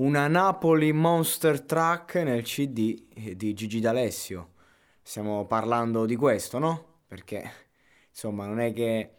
Una Napoli Monster Truck nel CD di Gigi D'Alessio. Stiamo parlando di questo, no? Perché insomma non è che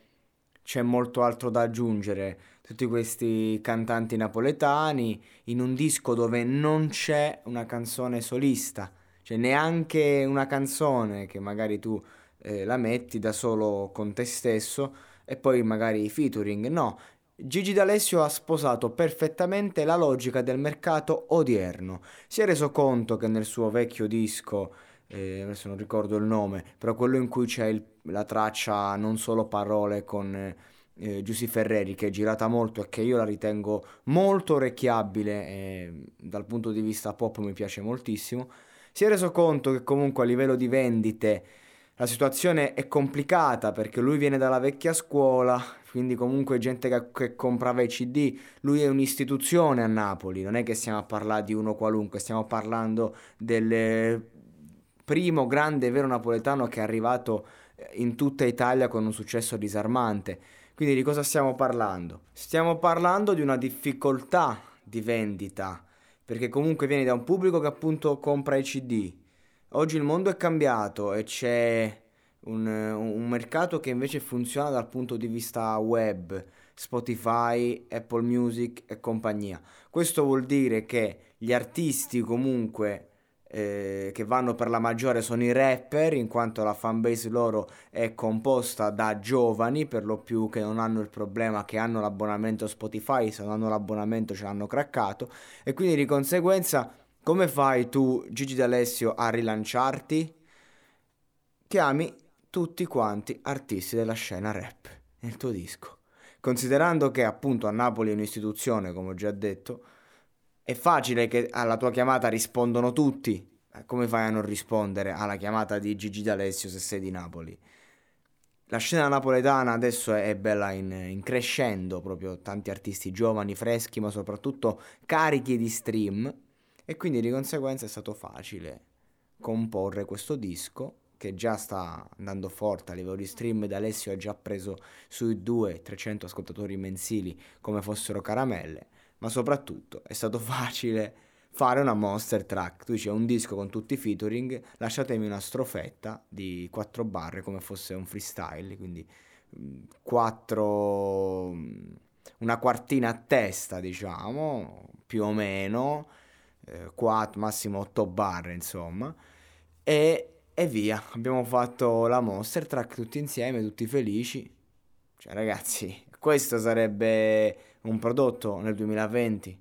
c'è molto altro da aggiungere. Tutti questi cantanti napoletani in un disco dove non c'è una canzone solista, cioè neanche una canzone che magari tu eh, la metti da solo con te stesso e poi magari featuring. No, Gigi D'Alessio ha sposato perfettamente la logica del mercato odierno. Si è reso conto che nel suo vecchio disco, eh, adesso non ricordo il nome, però quello in cui c'è il, la traccia non solo parole con eh, Giussi Ferreri, che è girata molto e che io la ritengo molto orecchiabile e dal punto di vista pop mi piace moltissimo, si è reso conto che comunque a livello di vendite la situazione è complicata perché lui viene dalla vecchia scuola, quindi comunque gente che, che, comprava i CD, lui è un'istituzione a Napoli, non è che stiamo a parlare di uno qualunque, stiamo parlando del primo grande vero napoletano che è arrivato in tutta Italia con un successo disarmante. Quindi di cosa stiamo parlando? Stiamo parlando di una difficoltà di vendita, perché comunque vieni da un pubblico che appunto compra i CD, Oggi il mondo è cambiato e c'è un, un, mercato che invece funziona dal punto di vista web, Spotify, Apple Music e compagnia. Questo vuol dire che gli artisti comunque eh, che vanno per la maggiore sono i rapper, in quanto la fanbase loro è composta da giovani, per lo più che non hanno il problema che hanno l'abbonamento Spotify, se non hanno l'abbonamento ce l'hanno craccato, e quindi di conseguenza come fai tu, Gigi D'Alessio, a rilanciarti? Chiami tutti quanti artisti della scena rap nel tuo disco. Considerando che appunto a Napoli è un'istituzione, come ho già detto, è facile che alla tua chiamata rispondono tutti. Eh, come fai a non rispondere alla chiamata di Gigi D'Alessio se sei di Napoli? La scena napoletana adesso è bella in, in crescendo, proprio tanti artisti giovani, freschi, ma soprattutto carichi di stream e quindi di conseguenza è stato facile comporre questo disco che già sta andando forte a livello di stream ed Alessio ha già preso sui 200-300 ascoltatori mensili come fossero caramelle, ma soprattutto è stato facile fare una monster track. Tu dici un disco con tutti i featuring, lasciatemi una strofetta di 4 barre come fosse un freestyle, quindi 4 una quartina a testa, diciamo, più o meno eh, 4, massimo 8 barre, insomma. E, e via, abbiamo fatto la Monster Track tutti insieme, tutti felici. Cioè, ragazzi, questo sarebbe un prodotto nel 2020.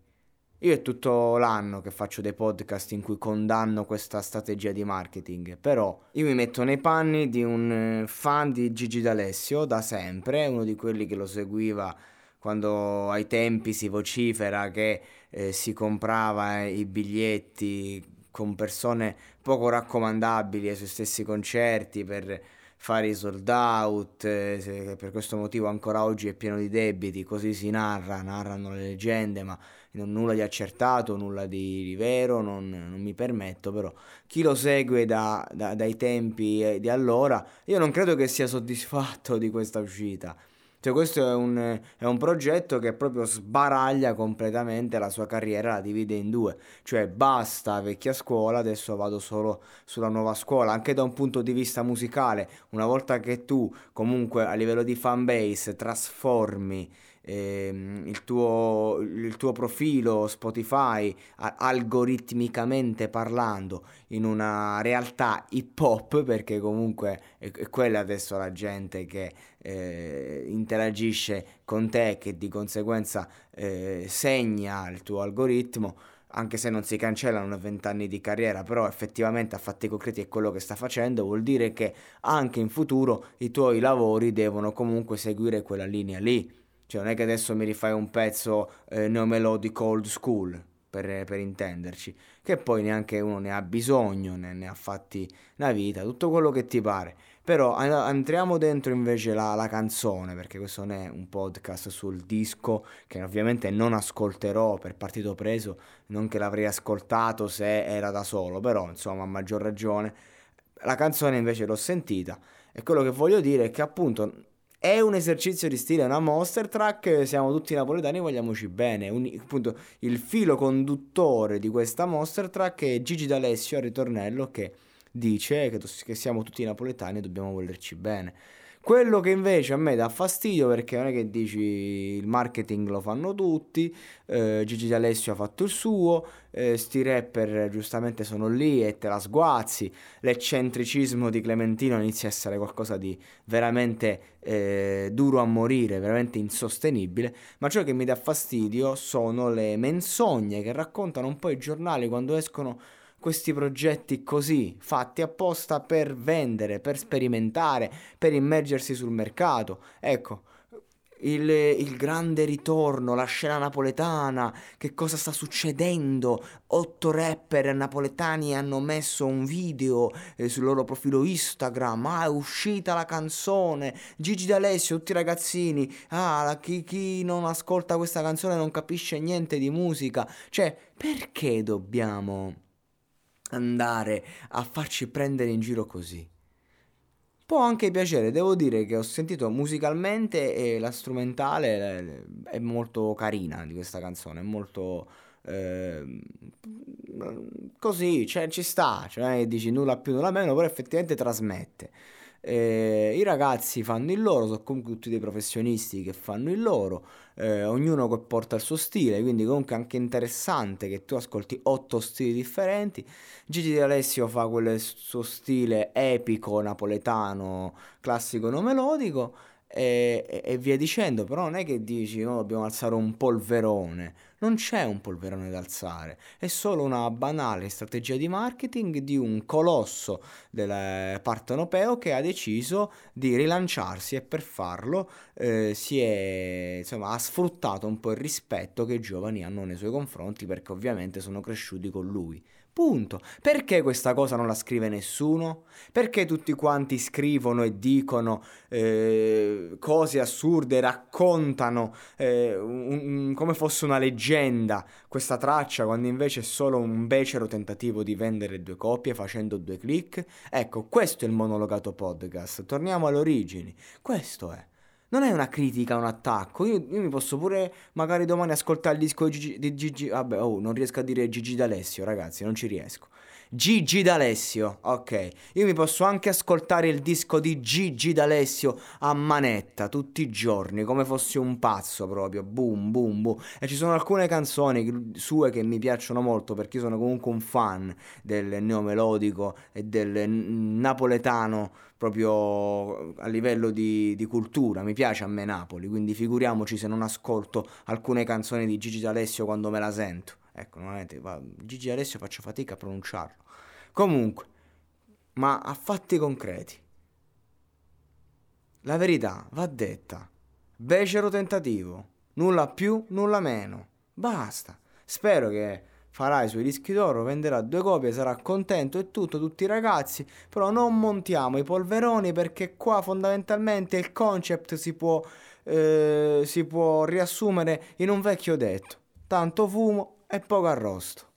Io è tutto l'anno che faccio dei podcast in cui condanno questa strategia di marketing, però io mi metto nei panni di un eh, fan di Gigi D'Alessio da sempre, uno di quelli che lo seguiva quando ai tempi si vocifera che eh, si comprava i biglietti con persone poco raccomandabili ai suoi stessi concerti per fare i sold out, eh, per questo motivo ancora oggi è pieno di debiti, così si narra, narrano le leggende, ma non nulla di accertato, nulla di, di vero, non, non, mi permetto, però chi lo segue da, da, dai tempi di allora, io non credo che sia soddisfatto di questa uscita Cioè, questo è un, è un, progetto che proprio sbaraglia completamente la sua carriera, la divide in due. Cioè, basta vecchia scuola, adesso vado solo sulla nuova scuola. Anche da un punto di vista musicale, una volta che tu comunque a livello di fanbase trasformi ehm, il, tuo, il, tuo, profilo Spotify algoritmicamente parlando in una realtà hip hop perché comunque è, è quella adesso la gente che eh, interagisce con te che di conseguenza eh, segna il tuo algoritmo anche se non si cancellano 20 anni di carriera, però effettivamente a fatti concreti è quello che sta facendo, vuol dire che anche in futuro i tuoi lavori devono comunque seguire quella linea lì. Cioè non è che adesso mi rifai un pezzo eh, neomelodico old school, per, per, intenderci, che poi neanche uno ne ha bisogno, ne, ne, ha fatti una vita, tutto quello che ti pare. Però entriamo dentro invece la, la, canzone, perché questo non è un podcast sul disco, che ovviamente non ascolterò per partito preso, non che l'avrei ascoltato se era da solo, però insomma a maggior ragione. La canzone invece l'ho sentita e quello che voglio dire è che appunto è un esercizio di stile, una monster track, siamo tutti napoletani, vogliamoci bene. Un, appunto, il filo conduttore di questa monster track è Gigi D'Alessio al ritornello che dice che, che siamo tutti napoletani e dobbiamo volerci bene. Quello che invece a me dà fastidio perché non è che dici il marketing lo fanno tutti, eh, Gigi D'Alessio ha fatto il suo, eh, sti rapper giustamente sono lì e te la sguazzi, l'eccentricismo di Clementino inizia a essere qualcosa di veramente eh, duro a morire, veramente insostenibile, ma ciò che mi dà fastidio sono le menzogne che raccontano un po' i giornali quando escono questi progetti così, fatti apposta per vendere, per sperimentare, per immergersi sul mercato. Ecco, il, il, grande ritorno, la scena napoletana, che cosa sta succedendo? Otto rapper napoletani hanno messo un video eh, sul loro profilo Instagram, ah è uscita la canzone, Gigi D'Alessio, tutti i ragazzini, ah chi, chi non ascolta questa canzone non capisce niente di musica, cioè perché dobbiamo andare a farci prendere in giro così. Può anche piacere, devo dire che ho sentito musicalmente e la strumentale è molto carina di questa canzone, è molto eh, così, cioè ci sta, cioè dici nulla più nulla meno, però effettivamente trasmette. Eh, I ragazzi fanno il loro, sono comunque tutti dei professionisti che fanno il loro, eh, ognuno che porta il suo stile, quindi comunque anche interessante che tu ascolti otto stili differenti. Gigi D'Alessio fa quel suo stile epico napoletano, classico no melodico e, e, via dicendo, però non è che dici no, dobbiamo alzare un polverone, non c'è un polverone da alzare, è solo una banale strategia di marketing di un colosso del partenopeo che ha deciso di rilanciarsi e per farlo eh, è, insomma, ha sfruttato un po' il rispetto che i giovani hanno nei suoi confronti perché ovviamente sono cresciuti con lui. Punto. Perché questa cosa non la scrive nessuno? Perché tutti quanti scrivono e dicono eh, cose assurde, raccontano eh, un, come fosse una leggenda questa traccia, quando invece è solo un becero tentativo di vendere due copie facendo due click? Ecco, questo è il monologato podcast. Torniamo alle origini. Questo è non è una critica, un attacco. Io, io, mi posso pure magari domani ascoltare il disco di Gigi, di Gigi. Vabbè, oh, non riesco a dire Gigi D'Alessio, ragazzi, non ci riesco. Gigi D'Alessio, ok. Io mi posso anche ascoltare il disco di Gigi D'Alessio a manetta tutti i giorni, come fossi un pazzo proprio. Boom, boom, boom. E ci sono alcune canzoni sue che mi piacciono molto perché io sono comunque un fan del neomelodico e del napoletano proprio a livello di, di, cultura, mi piace a me Napoli, quindi figuriamoci se non ascolto alcune canzoni di Gigi D'Alessio quando me la sento. Ecco, normalmente va, Gigi D'Alessio faccio fatica a pronunciarlo. Comunque, ma a fatti concreti. La verità va detta. Becero tentativo, nulla più, nulla meno. Basta. Spero che farà i suoi dischi d'oro, venderà due copie, sarà contento e tutto, tutti i ragazzi, però non montiamo i polveroni perché qua fondamentalmente il concept si può, eh, si può riassumere in un vecchio detto, tanto fumo e poco arrosto.